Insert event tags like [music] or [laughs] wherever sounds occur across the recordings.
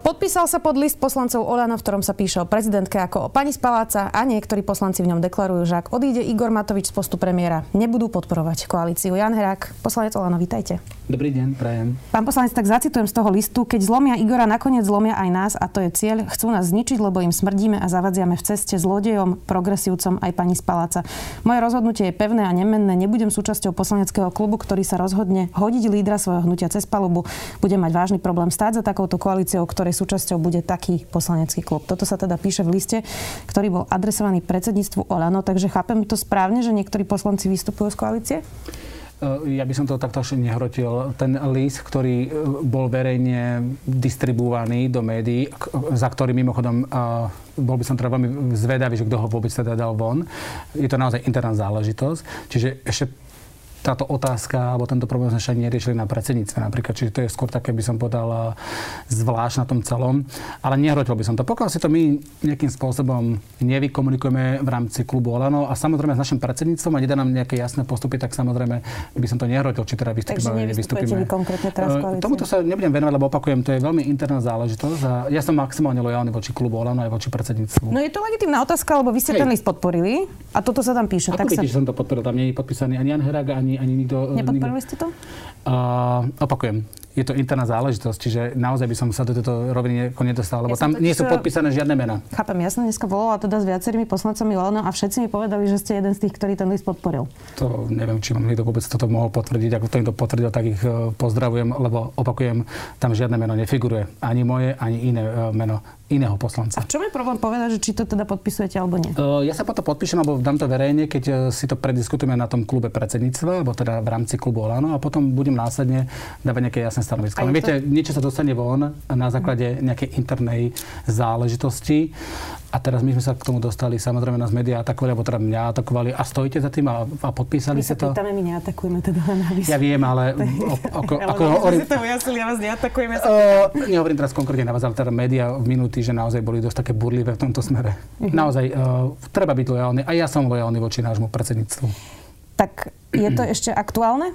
Podpísal sa pod list poslancov Olano, v ktorom sa píše o prezidentke ako o pani z paláca a niektorí poslanci v ňom deklarujú, že ak odíde Igor Matovič z postu premiéra, nebudú podporovať koalíciu. Jan Herák, poslanec Olano, vítajte. Dobrý deň, prajem. Pán poslanec, tak zacitujem z toho listu. Keď zlomia Igora, nakoniec zlomia aj nás a to je cieľ. Chcú nás zničiť, lebo im smrdíme a zavadziame v ceste zlodejom, progresívcom aj pani z paláca. Moje rozhodnutie je pevné a nemenné. Nebudem súčasťou poslaneckého klubu, ktorý sa rozhodne hodiť lídra svojho hnutia cez palubu. Budem mať vážny problém stáť za takouto koalíciou, ktorej súčasťou bude taký poslanecký klub. Toto sa teda píše v liste, ktorý bol adresovaný predsedníctvu Olano. Takže chápem to správne, že niektorí poslanci vystupujú z koalície? Eh, ja by som to takto ešte nehrotil. Ten list, ktorý eh, bol verejne distribuovaný do médií, za ktorý mimochodom eh, bol by som teda veľmi zvedavý, že kto ho vôbec teda dal von. Je to naozaj interná záležitosť. Čiže ešte táto otázka alebo tento problém sme však neriešili na predsedníctve napríklad. Čiže to je skôr také, by som povedal, zvlášť na tom celom. Ale nehrotil by som to. Pokiaľ si to my nejakým spôsobom nevykomunikujeme v rámci klubu Olano a samozrejme s našim predsedníctvom a nedá nám nejaké jasné postupy, tak samozrejme by som to nehrotil, či teda vystúpime alebo nevystúpime. konkrétne teraz uh, Tomuto sa nebudem venovať, lebo opakujem, to je veľmi interná záležitosť a ja som maximálne lojálny voči klubu Olano aj voči predsedníctvu. No je to legitimná otázka, lebo vy ste Hej. ten list podporili a toto sa tam píše. Ako tak viete, sa... že som to podporil? Tam nie je podpísaný ani Jan Herák, ani ani, ani nikto... Nepodporili ste to? Uh, opakujem, je to interná záležitosť, čiže naozaj by som sa do tejto roviny nedostal, lebo ja tam nie sú podpísané žiadne mená. Chápem, ja som dneska volala teda s viacerými poslancami Olano a všetci mi povedali, že ste jeden z tých, ktorý ten list podporil. To neviem, či mám niekto vôbec toto mohol potvrdiť. Ak to niekto potvrdil, tak ich e, pozdravujem, lebo opakujem, tam žiadne meno nefiguruje. Ani moje, ani iné e, meno iného poslanca. A v čom je problém povedať, že či to teda podpisujete alebo nie? Uh, ja sa potom podpíšem, alebo dám to verejne, keď uh, si to prediskutujeme na tom klube predsedníctva, alebo teda v rámci klubu Olano a potom budem následne dávať nejaké jasné stanovisko. Ale viete, niečo sa dostane von na základe nejakej internej záležitosti a teraz my sme sa k tomu dostali, samozrejme nás médiá atakovali, alebo teda mňa atakovali a stojíte za tým a, a podpísali ste to? My sa pýtame, my neatakujeme teda len Ja viem, ale... [laughs] ako, ako, ale si to ujasnili, ja vás neatakujeme. Uh, nehovorím teraz konkrétne na vás, ale teda médiá v minúty, že naozaj boli dosť také burlivé v tomto smere. Uh-huh. Naozaj, uh, treba byť lojálny a ja som lojálny voči nášmu predsedníctvu. Tak je to ešte aktuálne?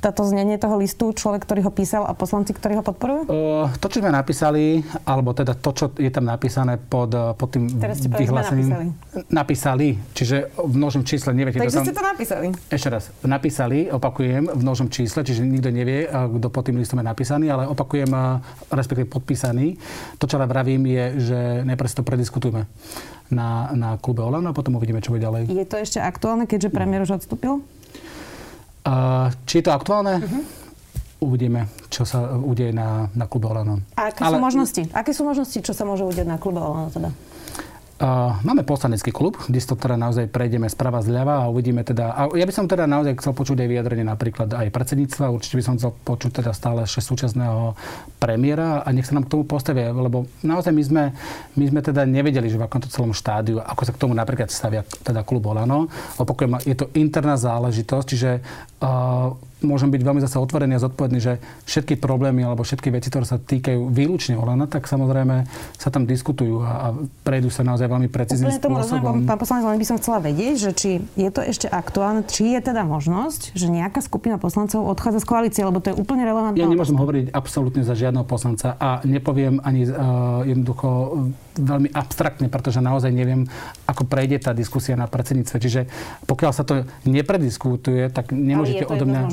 Táto znenie toho listu, človek, ktorý ho písal a poslanci, ktorí ho podporujú? Uh, to, čo sme napísali, alebo teda to, čo je tam napísané pod, eh, pod tým Teraz vyhlásením. Napísali. napísali. Čiže v množnom čísle neviete. Takže tam... ste to napísali. Ešte raz. Napísali, opakujem, v množnom čísle, čiže nikto nevie, eh, kto pod tým listom je napísaný, ale opakujem, respektíve podpísaný. To, čo ale vravím, je, že najprv to prediskutujeme na, na klube Olano a potom uvidíme, čo bude ďalej. Je to ešte aktuálne, keďže premiér už odstúpil? Uh, či je to aktuálne? Uh-huh. Uvidíme, čo sa udeje na, na klube Olano. A aké Ale... sú možnosti? Aké sú možnosti, čo sa môže udeť na klube Olano teda? Máme poslanecký klub, kde to teda naozaj prejdeme sprava zľava a uvidíme teda, a ja by som teda naozaj chcel počuť aj vyjadrenie napríklad aj predsedníctva, určite by som chcel počuť teda stále ešte súčasného premiéra a nech sa nám k tomu postavia, lebo naozaj my sme, my sme teda nevedeli, že v akomto celom štádiu, ako sa k tomu napríklad stavia teda klub Olano. Opakujem, je to interná záležitosť, čiže uh, môžem byť veľmi zase otvorený a zodpovedný, že všetky problémy alebo všetky veci, ktoré sa týkajú výlučne Olana, tak samozrejme sa tam diskutujú a, a prejdú sa naozaj veľmi precízným spôsobom. Rozumiem, pán poslanec, len by som chcela vedieť, že či je to ešte aktuálne, či je teda možnosť, že nejaká skupina poslancov odchádza z koalície, lebo to je úplne relevantné. Ja nemôžem hovoriť absolútne za žiadneho poslanca a nepoviem ani uh, jednoducho veľmi abstraktne, pretože naozaj neviem, ako prejde tá diskusia na predsedníctve. Čiže pokiaľ sa to neprediskutuje, tak nemôžete odo mňa...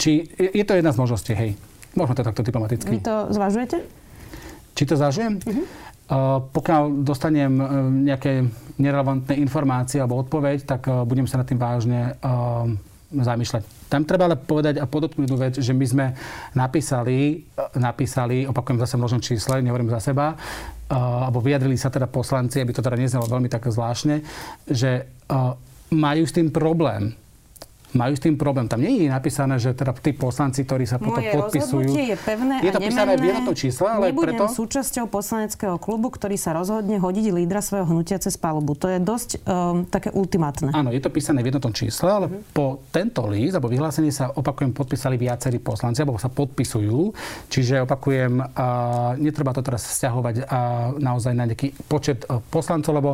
Či, je to jedna z možností, hej. Môžeme to takto diplomaticky. Vy to zvažujete? Či to zvažujem? Uh-huh. Uh, pokiaľ dostanem uh, nejaké nerelevantné informácie alebo odpoveď, tak uh, budem sa nad tým vážne uh, zamýšľať. Tam treba ale povedať a podotknúť vec, že my sme napísali, napísali, opakujem zase v množnom čísle, nehovorím za seba, alebo vyjadrili sa teda poslanci, aby to teda neznelo veľmi tak zvláštne, že majú s tým problém. Majú s tým problém. Tam nie je napísané, že teda tí poslanci, ktorí sa potom Moje podpisujú... je pevné je to a písané v jednotnom čísle, ale Nebudem preto... súčasťou poslaneckého klubu, ktorý sa rozhodne hodiť lídra svojho hnutia cez palubu. To je dosť um, také ultimátne. Áno, je to písané v jednotnom čísle, ale Mhm. po tento list, alebo vyhlásenie sa opakujem, podpísali viacerí poslanci, alebo sa podpisujú. Čiže opakujem, a netreba to teraz vzťahovať a naozaj na nejaký počet e, poslancov, lebo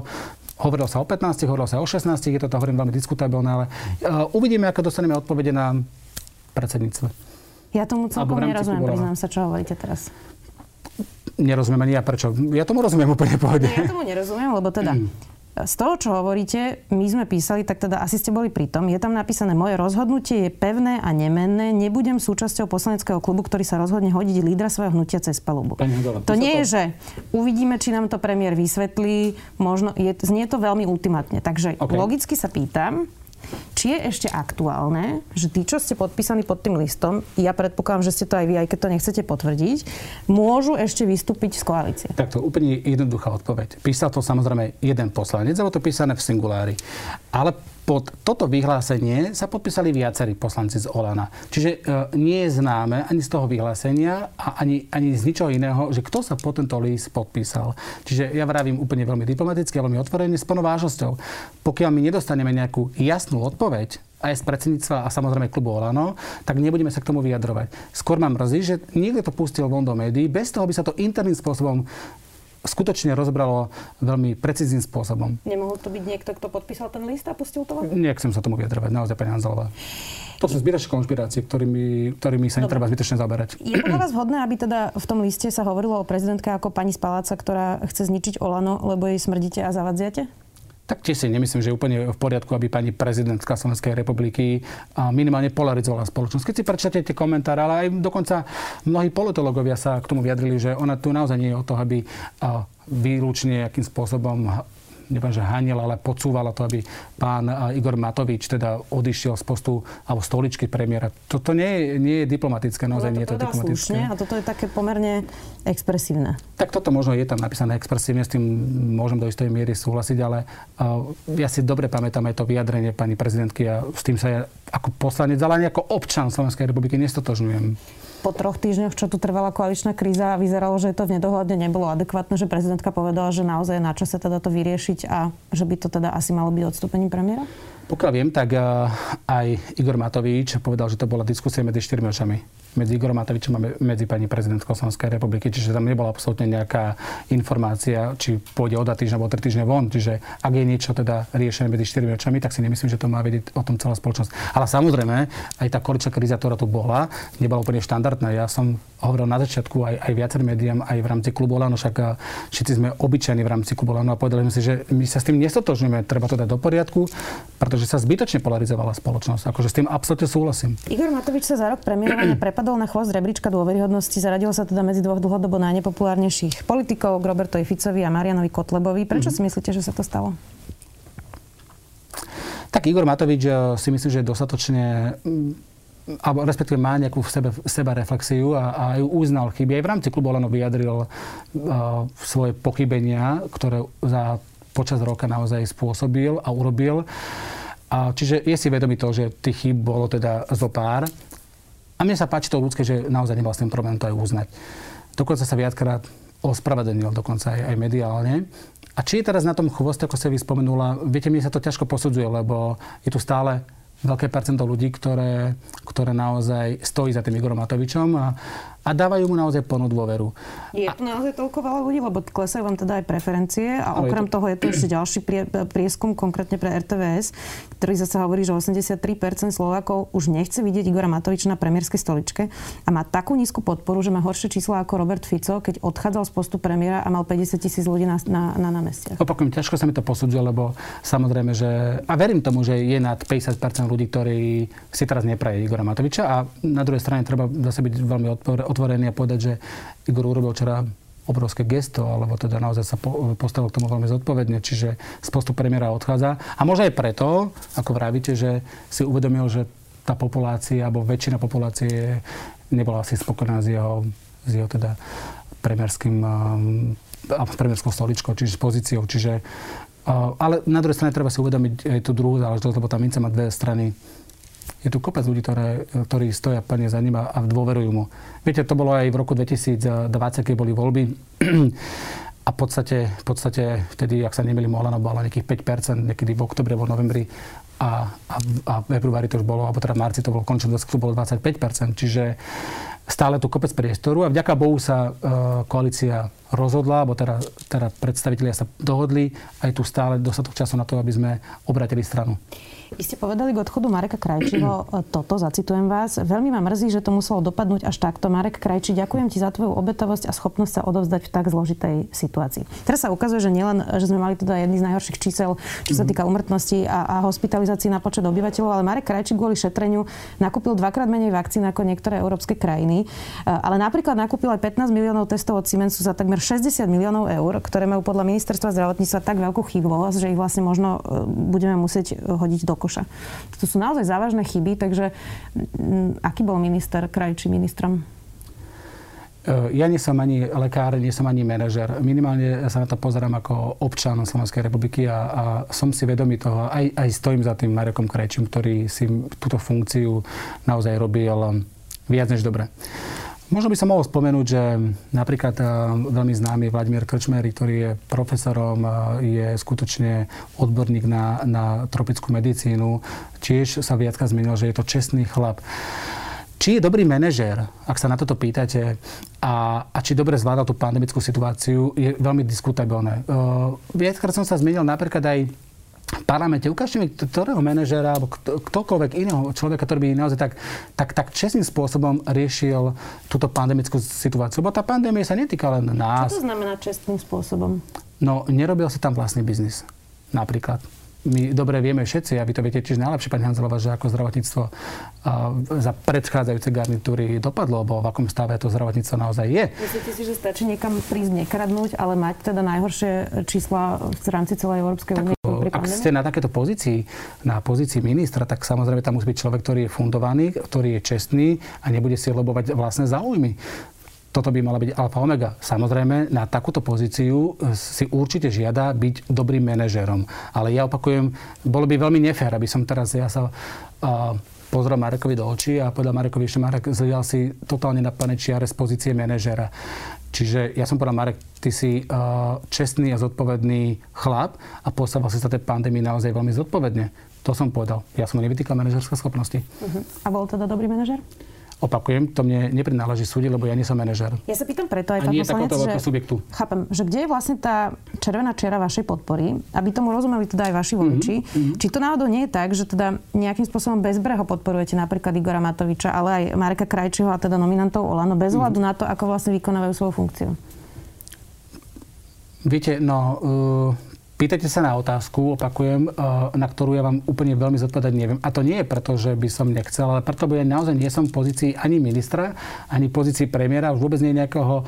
Hovorilo sa o 15, hovorilo sa o 16, je to, to hovorím veľmi diskutabilné, ale uh, uvidíme, ako dostaneme odpovede na predsedníctve. Ja tomu celkom nerozumiem, priznám sa, čo hovoríte teraz. Nerozumiem ani ja prečo. Ja tomu rozumiem úplne pohode. Ja tomu nerozumiem, lebo teda z toho, čo hovoríte, my sme písali, tak teda asi ste boli pri tom. Je tam napísané, moje rozhodnutie je pevné a nemenné. Nebudem súčasťou poslaneckého klubu, ktorý sa rozhodne hodiť lídra svojho hnutia cez palubu. Hodová, To nie to- je, že uvidíme, či nám to premiér vysvetlí. Možno, je, znie to veľmi ultimátne. Takže OK. logicky sa pýtam, či je ešte aktuálne, že tí, čo ste podpísaní pod tým listom, ja predpokladám, že ste to aj vy, aj keď to nechcete potvrdiť, môžu ešte vystúpiť z koalície. Takto úplne jednoduchá odpoveď. Písal to samozrejme jeden poslanec, alebo to písané v singulári. Ale pod toto vyhlásenie sa podpísali viacerí poslanci z Olana. Čiže e, nie je známe ani z toho vyhlásenia a ani, ani z ničoho iného, že kto sa pod tento list podpísal. Čiže ja vravím úplne veľmi diplomaticky a veľmi otvorene, s plnou vážnosťou. Pokiaľ my nedostaneme nejakú jasnú odpoveď, aj z predsedníctva a samozrejme klubu Olano, tak nebudeme sa k tomu vyjadrovať. Skôr ma mrzí, že niekto to pustil von do médií, bez toho by sa to interným spôsobom skutočne rozbralo veľmi precíznym spôsobom. Nemohol to byť niekto, kto podpísal ten list a pustil to? Nechcem sa tomu vyjadrovať, naozaj, pani Hanzelová. To sú zbytočné konšpirácie, ktorými, ktorými sa netreba zbytočne zaberať. Je podľa vás vhodné, aby teda v tom liste sa hovorilo o prezidentke ako pani Spaláca, ktorá chce zničiť Olano, lebo jej smrdíte a zavadziate? Tak tiež si nemyslím, že je úplne v poriadku, aby pani prezidentka Slovenskej republiky minimálne polarizovala spoločnosť. Keď si prečítate tie komentáre, ale aj dokonca mnohí politológovia sa k tomu vyjadrili, že ona tu naozaj nie je o to, aby výlučne akým spôsobom neviem, že hanil, ale podsúvala to, aby pán a, Igor Matovič teda odišiel z postu alebo stoličky premiéra. Toto nie nie je diplomatické, naozaj nie je to diplomatické. slušne a toto je také pomerne expresívne. Tak toto možno je tam napísané expresívne, s tým môžem do istej miery súhlasiť, ale uh, ja si dobre pamätám aj to vyjadrenie pani prezidentky a s tým sa ja ako poslanec, ale ani ako občan Slovenskej republiky nestotožňujem. Po troch týždňoch, čo tu trvala koaličná kríza, vyzeralo, že to v nedohľadne nebolo adekvátne, že prezidentka povedala, že naozaj je na čase teda to vyriešiť a že by to teda asi malo byť odstúpením premiéra? Pokiaľ viem, tak uh, aj Igor Matovič povedal, že to bola diskusia medzi štyrmi očami. Medzi Igorom Matovičom a me- medzi pani prezidentkou Slovenskej republiky. Čiže tam nebola absolútne nejaká informácia, či pôjde o dva týždne alebo tri týždne von. Čiže ak je niečo teda riešené medzi štyrmi očami, tak si nemyslím, že to má vedieť o tom celá spoločnosť. Ale samozrejme, aj tá koaličná kríza, ktorá tu bola, nebola úplne štandardná. Ja som hovoril na začiatku aj, aj viacerým médiám, aj v rámci klubu Olano, však všetci sme obyčajní v rámci klubu Olano a povedali sme si, že my sa s tým nestotožňujeme, treba to dať do poriadku, pretože sa zbytočne polarizovala spoločnosť. Akože s tým absolútne súhlasím. Igor Matovič sa za rok premiérovania na chvost rebríčka dôveryhodnosti, zaradil sa teda medzi dvoch dlhodobo najnepopulárnejších politikov, k Robertovi Ficovi a Marianovi Kotlebovi. Prečo si myslíte, že sa to stalo? Tak Igor Matovič eh, si myslím, že je dostatočne mm, alebo respektíve má nejakú v sebe, seba reflexiu a, a aj uznal chyby. Aj v rámci klubu Olano vyjadril uh, svoje pochybenia, ktoré za počas roka naozaj spôsobil a urobil. A, čiže je si vedomý toho, že tých chýb bolo teda zo pár. A mne sa páči to ľudské, že naozaj nemal s tým problém to aj uznať. Dokonca sa viackrát ospravedlnil, dokonca aj, aj mediálne. A či je teraz na tom chvoste, ako ste vy spomenula, viete, mne sa to ťažko posudzuje, lebo je tu stále veľké percento ľudí, ktoré, ktoré naozaj stojí za tým Igorom Matovičom a, a dávajú mu naozaj plnú dôveru. Je tu naozaj toľko veľa ľudí, lebo klesajú vám teda aj preferencie a Ale okrem to- toho je tu ešte ďalší prie, prieskum, konkrétne pre RTVS, ktorý zase hovorí, že 83% Slovákov už nechce vidieť Igora Matoviča na premiérskej stoličke a má takú nízku podporu, že má horšie čísla ako Robert Fico, keď odchádzal z postu premiéra a mal 50 tisíc ľudí na, na, na námestiach. Opakujem, ťažko sa mi to posudzuje, lebo samozrejme, že... A verím tomu, že je nad 50% ľudí, ktorí si teraz nepraje Igora Matoviča a na druhej strane treba zase byť veľmi otvor- otvorený a povedať, že Igor urobil včera obrovské gesto, alebo teda naozaj sa po, postavil k tomu veľmi zodpovedne, čiže z postu premiéra odchádza. A možno aj preto, ako vravíte, že si uvedomil, že tá populácia, alebo väčšina populácie nebola asi spokojná s jeho, s jeho teda premiérským um, a premiérskou stoličkou, čiže s pozíciou. Čiže, uh, ale na druhej strane treba si uvedomiť aj tú druhú záležitosť, lebo tá mince má dve strany. Je tu kopec ľudí, ktoré, ktorí stoja plne za ním a, dôverujú mu. Viete, to bolo aj v roku 2020, keď boli voľby. A v podstate, v podstate vtedy, ak sa nemili Molano, bola nejakých 5%, niekedy v oktobre, v novembri a, a, a v februári to už bolo, alebo teda v marci to bolo končné, to bolo 25%. Čiže stále tu kopec priestoru a vďaka Bohu sa e, koalícia rozhodla, alebo teda, teda predstavitelia sa dohodli a je tu stále dostatok času na to, aby sme obratili stranu. Vy ste povedali k odchodu Mareka Krajčího [clears throat] toto, zacitujem vás. Veľmi ma mrzí, že to muselo dopadnúť až takto. Marek Krajčí, ďakujem ti za tvoju obetovosť a schopnosť sa odovzdať v tak zložitej situácii. Teraz sa ukazuje, že nielen, že sme mali teda jedný z najhorších čísel, čo sa mhm. týka umrtnosti a, a hospitalizácií na počet obyvateľov, ale Marek Krajčí kvôli šetreniu nakúpil dvakrát menej vakcín ako niektoré európske krajiny. Ale napríklad nakúpil aj 15 miliónov testov od Siemensu za takmer 60 miliónov eur, ktoré majú podľa ministerstva zdravotníctva tak veľkú chybovosť, že ich vlastne možno e, budeme musieť hodiť do koša. To sú naozaj závažné chyby, takže m, aký bol minister Krajčí ministrom? E, ja nie som ani lekár, nie som ani manažer. Minimálne sa na to pozerám ako občan Slovenskej republiky a, a som si vedomý toho, aj, aj stojím za tým Marekom Krajčím, ktorý si túto funkciu naozaj robil viac než dobre. Možno by som mohol spomenúť, že napríklad eh, veľmi známy Vladimír Krčmery, ktorý je profesorom, eh, je skutočne odborník na, na tropickú medicínu, tiež sa viacka zmenil, že je to čestný chlap. Či je dobrý manažér, ak sa na toto pýtate, a, a či dobre zvládal tú pandemickú situáciu, je veľmi diskutabilné. Uh, viackrát som sa zmenil napríklad aj parlamente. Ukážte mi, ktorého manažera alebo ktokoľvek iného človeka, ktorý by naozaj tak, tak, tak čestným spôsobom riešil túto pandemickú situáciu. Lebo tá pandémia sa netýka len nás. Čo to znamená čestným spôsobom? No, nerobil si tam vlastný biznis. Napríklad my dobre vieme všetci, a vy to viete tiež najlepšie, pani Hanzelová, že ako zdravotníctvo za predchádzajúce garnitúry dopadlo, lebo v akom stave to zdravotníctvo naozaj je. Myslíte si, že stačí niekam prísť nekradnúť, ale mať teda najhoršie čísla v rámci celej Európskej únie? Ak ste na takéto pozícii, na pozícii ministra, tak samozrejme tam musí byť človek, ktorý je fundovaný, ktorý je čestný a nebude si lobovať vlastné záujmy toto by mala byť alfa omega. Samozrejme, na takúto pozíciu e, si určite žiada byť dobrým manažerom. Ale ja opakujem, bolo by veľmi nefér, aby som teraz ja sa uh, pozrel Marekovi do očí a povedal Marekovi, že Marek zlial si totálne na plné čiare z pozície manažera. Čiže ja som povedal, Marek, ty si uh, čestný a zodpovedný chlap a postavil si sa tej pandémii naozaj veľmi zodpovedne. To som povedal. Ja som nevytýkal manažerské schopnosti. Uh-huh. A bol teda dobrý manažer? Opakujem, to mne neprináleží súdiť, lebo ja nie som manažer. Ja sa pýtam preto aj, pán poslanec, že... subjektu. Chápem, že kde je vlastne tá červená čiara vašej podpory, aby tomu rozumeli teda aj vaši voliči. Mm-hmm. Či to náhodou nie je tak, že teda nejakým spôsobom bezbreho podporujete napríklad Igora Matoviča, ale aj Mareka Krajčího a teda nominantov Olano, bez ohľadu mm-hmm. na to, ako vlastne vykonávajú svoju funkciu? Viete, no, uh, Pýtate sa na otázku, opakujem, eh, na ktorú ja vám úplne veľmi zodpovedať neviem. A to nie je preto, že by som nechcel, ale preto, lebo ja naozaj nie som v pozícii ani ministra, ani pozícii premiéra, už vôbec nie nejakého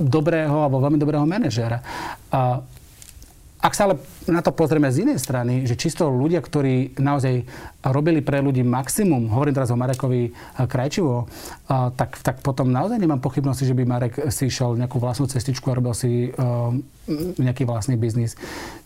dobrého alebo veľmi dobrého manažéra. Ak sa ale na to pozrieme z inej strany, že čisto ľudia, ktorí naozaj robili pre ľudí maximum, hovorím teraz o Marekovi Krajčivo, tak, tak potom naozaj nemám pochybnosti, že by Marek si išiel nejakú vlastnú cestičku a robil si nejaký vlastný biznis.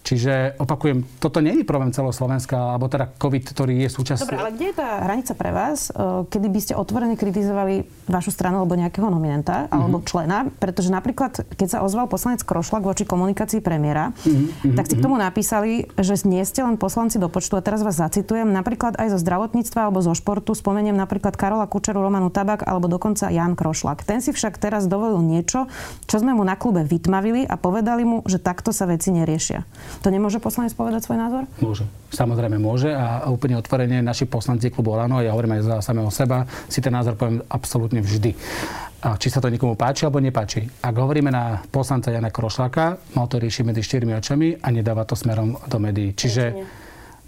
Čiže opakujem, toto nie je problém celoslovenska, alebo teda COVID, ktorý je súčasťou. Dobre, ale kde je tá hranica pre vás, kedy by ste otvorene kritizovali vašu stranu alebo nejakého nominanta mm-hmm. alebo člena? Pretože napríklad, keď sa ozval poslanec Krošlak voči komunikácii premiéra, mm-hmm. Tak si k tomu napísali, že nie ste len poslanci do počtu. A teraz vás zacitujem. Napríklad aj zo zdravotníctva alebo zo športu spomeniem napríklad Karola Kučeru, Romanu Tabak alebo dokonca Jan Krošlak. Ten si však teraz dovolil niečo, čo sme mu na klube vytmavili a povedali mu, že takto sa veci neriešia. To nemôže poslanec povedať svoj názor? Môže. Samozrejme môže a úplne otvorene naši poslanci klubu Olano, ja hovorím aj za samého seba, si ten názor poviem absolútne vždy či sa to niekomu páči alebo nepáči. Ak hovoríme na poslanca Jana Krošláka, mal to riešiť medzi štyrmi očami a nedáva to smerom do médií. Čiže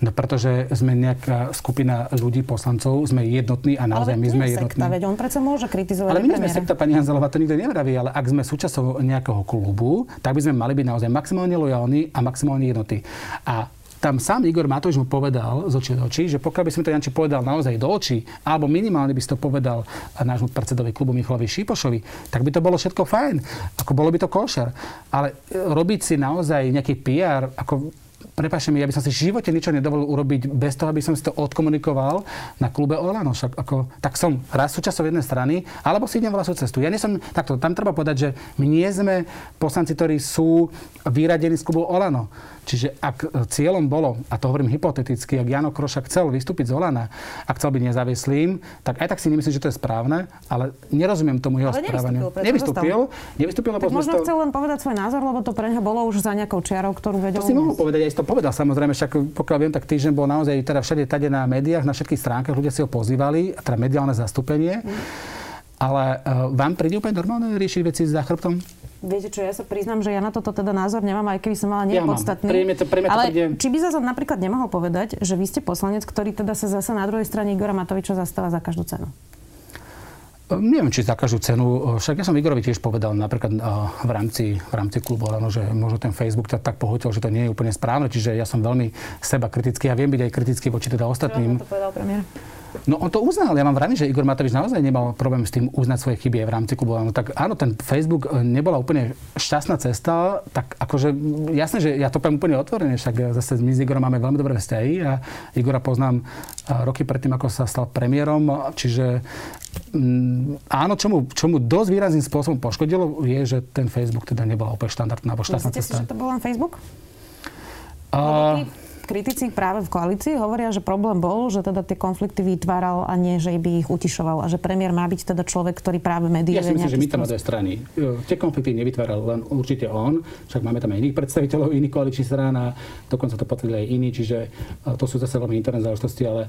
No pretože sme nejaká skupina ľudí, poslancov, sme jednotní a naozaj ale my sme jednotní. Sekta, veď on predsa môže kritizovať Ale my nie sme sekta, pani Hanzelová, to nikto nevraví, ale ak sme súčasťou nejakého klubu, tak by sme mali byť naozaj maximálne lojálni a maximálne jednotní. A tam sám Igor Matovič mu povedal z očí do očí, že pokiaľ by som to Janči povedal naozaj do očí, alebo minimálne by si to povedal nášmu predsedovi klubu Michalovi Šípošovi, tak by to bolo všetko fajn. Ako bolo by to košer. Ale e, robiť si naozaj nejaký PR, ako Prepašte mi, ja by som si v živote ničo nedovolil urobiť bez toho, aby som si to odkomunikoval na klube Olano. Však ako, tak som raz súčasťou jednej strany, alebo si idem vlastnú cestu. Ja nie som, takto, tam treba povedať, že my nie sme poslanci, ktorí sú vyradení z klubu Olano. Čiže ak cieľom bolo, a to hovorím hypoteticky, ak Jano Kroša chcel vystúpiť z Olana a chcel byť nezávislým, tak aj tak si nemyslím, že to je správne, ale nerozumiem tomu jeho ale správaniu. Nevystúpil. Nevystúpil, lebo tak možno to... chcel len povedať svoj názor, lebo to pre neho bolo už za nejakou čiarou, ktorú vedel. To si mohol povedať, aj to povedal samozrejme, však pokiaľ viem, tak týždeň bol naozaj teda všade tade na médiách, na všetkých stránkach, ľudia si ho pozývali, teda mediálne zastúpenie. Mm. Ale uh, vám príde úplne normálne riešiť veci za chrbtom? Viete čo, ja sa priznám, že ja na toto teda názor nemám, aj keby som mala nie ja to, to Ale príde... či by sa napríklad nemohol povedať, že vy ste poslanec, ktorý teda sa zase na druhej strane Igora Matoviča zastáva za každú cenu? Neviem, či za každú cenu. Však ja som Igorovi tiež povedal napríklad v rámci, v rámci klubu, ale že možno ten Facebook to tak pohotil, že to nie je úplne správne. Čiže ja som veľmi seba kritický a viem byť aj kritický voči teda ostatným. Čo to povedal premiér? No on to uznal. Ja vám vravím, že Igor Matovič naozaj nemal problém s tým uznať svoje chyby v rámci klubu. No tak áno, ten Facebook e, nebola úplne šťastná cesta. Tak akože jasné, že ja to poviem úplne otvorene, však zase my s Igorom máme veľmi dobré vzťahy a Igora poznám e, roky predtým, ako sa stal premiérom. Čiže mm, áno, čo mu, čo mu dosť výrazným spôsobom poškodilo, je, že ten Facebook teda nebola úplne štandardná alebo cesta. Myslíte si, že to bol len Facebook? Uh, kritici práve v koalícii hovoria, že problém bol, že teda tie konflikty vytváral a nie, že by ich utišoval. A že premiér má byť teda človek, ktorý práve médií. Ja si myslím, že my tam dve strany. Tie konflikty nevytváral len určite on, však máme tam aj iných predstaviteľov iných koaličných strán a dokonca to potvrdili aj iní, čiže to sú zase veľmi interné záležitosti, ale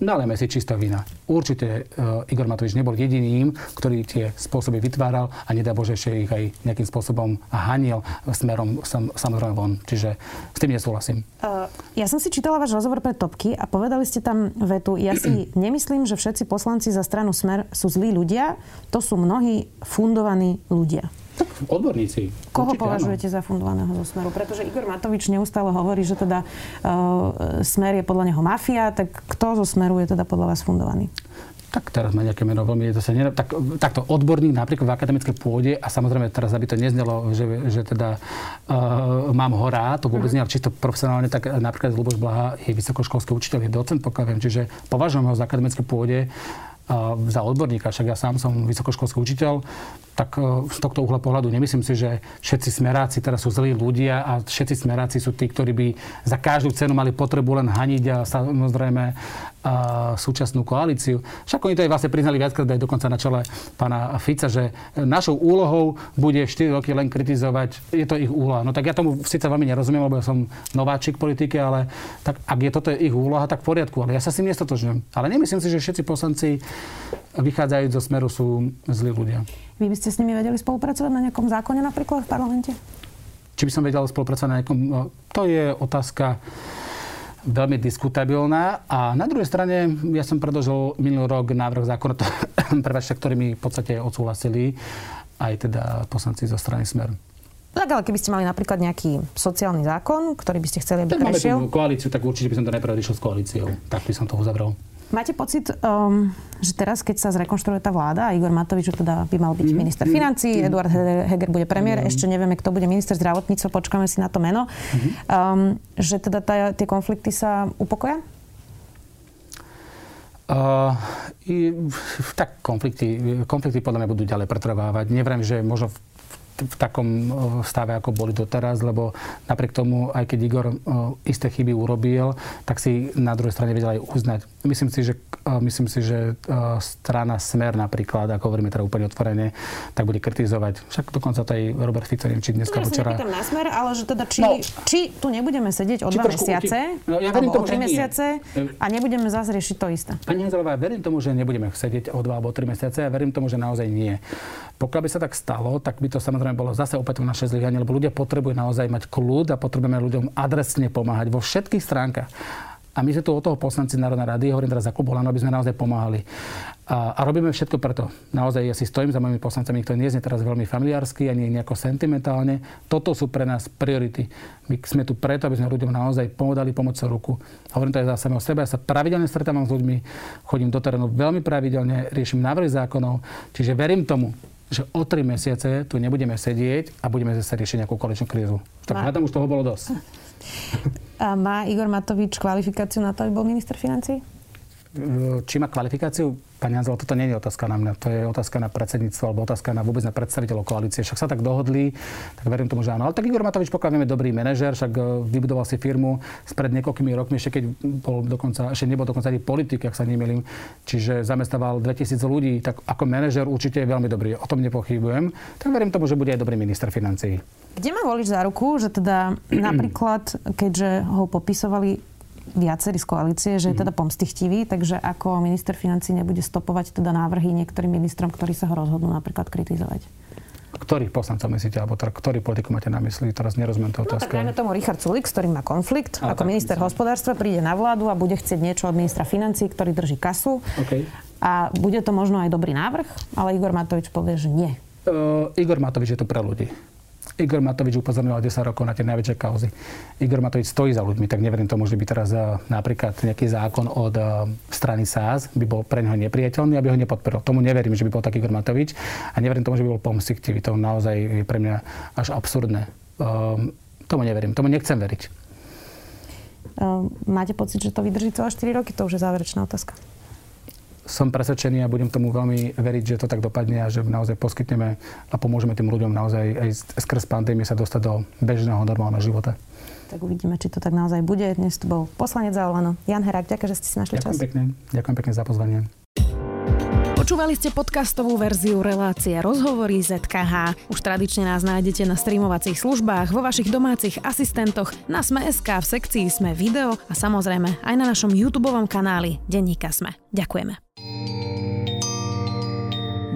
nalejme si čistá vina. Určite Igor Matovič nebol jediným, ktorý tie spôsoby vytváral a nedá Bože ešte ich aj nejakým spôsobom hanil smerom sam, samozrejme von. Čiže s tým nesúhlasím. Uh, ja som si čítala váš rozhovor pre Topky a povedali ste tam vetu, ja si [clears throat] nemyslím, že všetci poslanci za stranu Smer sú zlí ľudia, to sú mnohí fundovaní ľudia. Odborníci. Koho Určite, považujete áno. za fundovaného zo Smeru? Pretože Igor Matovič neustále hovorí, že teda uh, Smer je podľa neho mafia, tak kto zo Smeru je teda podľa vás fundovaný? Tak teraz má nejaké meno veľmi, sa ne, tak, takto odborník napríklad v akademickej pôde a samozrejme teraz, aby to neznelo, že, že teda uh, mám ho rád, to vôbec nie, ale čisto profesionálne, tak napríklad Luboš Blaha je vysokoškolský učiteľ, je docent, pokiaľ viem, čiže považujem ho za akademickej pôde za odborníka, však ja sám som vysokoškolský učiteľ, tak e, z tohto uhla pohľadu nemyslím si, že všetci smeráci teraz sú zlí ľudia a všetci smeráci sú tí, ktorí by za každú cenu mali potrebu len haniť a samozrejme a súčasnú koalíciu. Však oni to aj vlastne priznali viackrát aj dokonca na čele pána Fica, že našou úlohou bude 4 roky len kritizovať, je to ich úloha. No tak ja tomu síce veľmi nerozumiem, lebo ja som nováčik v politike, ale tak ak je toto ich úloha, tak v poriadku. Ale ja sa s tým nestotožňujem. Ale nemyslím si, že všetci poslanci vychádzajú zo smeru sú zlí ľudia. Vy by ste s nimi vedeli spolupracovať na nejakom zákone napríklad v parlamente? Či by som vedel spolupracovať na nejakom... No, to je otázka veľmi diskutabilná. A na druhej strane, ja som predložil minulý rok návrh zákona, [coughs] prepačte, ktorý mi v podstate odsúhlasili aj teda poslanci zo strany Smer. Tak ale keby ste mali napríklad nejaký sociálny zákon, ktorý by ste chceli, aby tak prešiel... máme tú koalíciu, tak určite by som to najprv riešil s koalíciou. Tak by som to uzavrel. Máte pocit, um, že teraz, keď sa zrekonštruuje tá vláda, a Igor Matovič teda by mal byť mm-hmm. minister mhm. financí, mm-hmm. Eduard Heger bude premiér, mm-hmm. ešte nevieme, kto bude minister zdravotníctva, počkáme si na to meno, mm-hmm. um, že teda tá, tie konflikty sa upokoja? Uh, i, tak konflikty, konflikty podľa mňa budú ďalej pretrvávať. Neviem, že možno v v takom stave, ako boli doteraz, lebo napriek tomu, aj keď Igor isté chyby urobil, tak si na druhej strane vedel aj uznať. Myslím si, že, myslím si, že strana Smer napríklad, ako hovoríme teda úplne otvorene, tak bude kritizovať. Však dokonca to aj Robert Fico, neviem, či dneska no, včera... na Smer, ale že teda či, no, či tu nebudeme sedieť o dva mesiace, no, ja alebo tomu, o tri mesiace a nebudeme zase riešiť to isté. Pani Hanzelová, verím tomu, že nebudeme sedieť o dva alebo tri mesiace a verím tomu, že naozaj nie. Pokiaľ by sa tak stalo, tak by to samozrejme bolo zase opäť naše zlyhanie, lebo ľudia potrebujú naozaj mať kľud a potrebujeme ľuďom adresne pomáhať vo všetkých stránkach. A my sme tu od toho poslanci Národnej rady, hovorím teraz za klub aby sme naozaj pomáhali. A, a robíme všetko preto. Naozaj ja si stojím za mojimi poslancami, to nie je teraz veľmi familiársky, ani nejako sentimentálne. Toto sú pre nás priority. My sme tu preto, aby sme ľuďom naozaj pomodali pomocou ruku. Hovorím to aj za samého seba. Ja sa pravidelne stretávam s ľuďmi, chodím do terénu veľmi pravidelne, riešim návrhy zákonov. Čiže verím tomu, že o tri mesiace tu nebudeme sedieť a budeme zase riešiť nejakú koaličnú krízu. Tak na tom už toho bolo dosť. [laughs] A má Igor Matovič kvalifikáciu na to, aby bol minister financí? Či má kvalifikáciu, pani Hanzel, toto nie je otázka na mňa, to je otázka na predsedníctvo alebo otázka na vôbec na predstaviteľov koalície. Však sa tak dohodli, tak verím tomu, že áno. Ale tak Igor Matovič pokiaľ vieme dobrý manažer, však e, vybudoval si firmu spred niekoľkými rokmi, ešte keď bol dokonca, ešte nebol dokonca ani politik, ak sa nemýlim, čiže zamestnával 2000 ľudí, tak ako manažer určite je veľmi dobrý, o tom nepochybujem. Tak verím tomu, že bude aj dobrý minister financií. Kde má volič za ruku, že teda [clears throat] napríklad, keďže ho popisovali viacerí z koalície, že je teda mhm. pomstichtivý, takže ako minister financí nebude stopovať teda návrhy niektorým ministrom, ktorí sa ho rozhodnú napríklad kritizovať. Ktorých poslancov myslíte, alebo teda, ktorý politiku máte na mysli? Teraz nerozumiem to otázku. No tak dajme tomu Richard Sulik, s ktorým má konflikt. A, ako minister myslím. hospodárstva príde na vládu a bude chcieť niečo od ministra financí, ktorý drží kasu. Okay. A bude to možno aj dobrý návrh, ale Igor Matovič povie, že nie. Uh, Igor Matovič je to pre ľudí. Igor Matovič upozorňoval 10 rokov na tie najväčšie kauzy. Igor Matovič stojí za ľuďmi, tak neverím tomu, že by teraz uh, napríklad nejaký zákon od uh, strany SAS by bol pre neho nepriateľný, aby ho nepodporil. Tomu neverím, že by bol taký Igor Matovič a neverím tomu, že by bol pomstiktivý. To naozaj je pre mňa až absurdné. Um, tomu neverím, tomu nechcem veriť. Máte pocit, že to vydrží celé 4 roky? To už je záverečná otázka som presvedčený a budem tomu veľmi veriť, že to tak dopadne a že naozaj poskytneme a pomôžeme tým ľuďom naozaj aj skrz pandémie sa dostať do bežného normálneho života. Tak uvidíme, či to tak naozaj bude. Dnes tu bol poslanec za Olano. Jan Herák, ďakujem, že ste si našli ďakujem čas. Pekne. Ďakujem pekne za pozvanie. Počúvali ste podcastovú verziu relácie Rozhovory ZKH. Už tradične nás nájdete na streamovacích službách, vo vašich domácich asistentoch, na Sme.sk, v sekcii Sme video a samozrejme aj na našom YouTube kanáli Denníka Sme. Ďakujeme.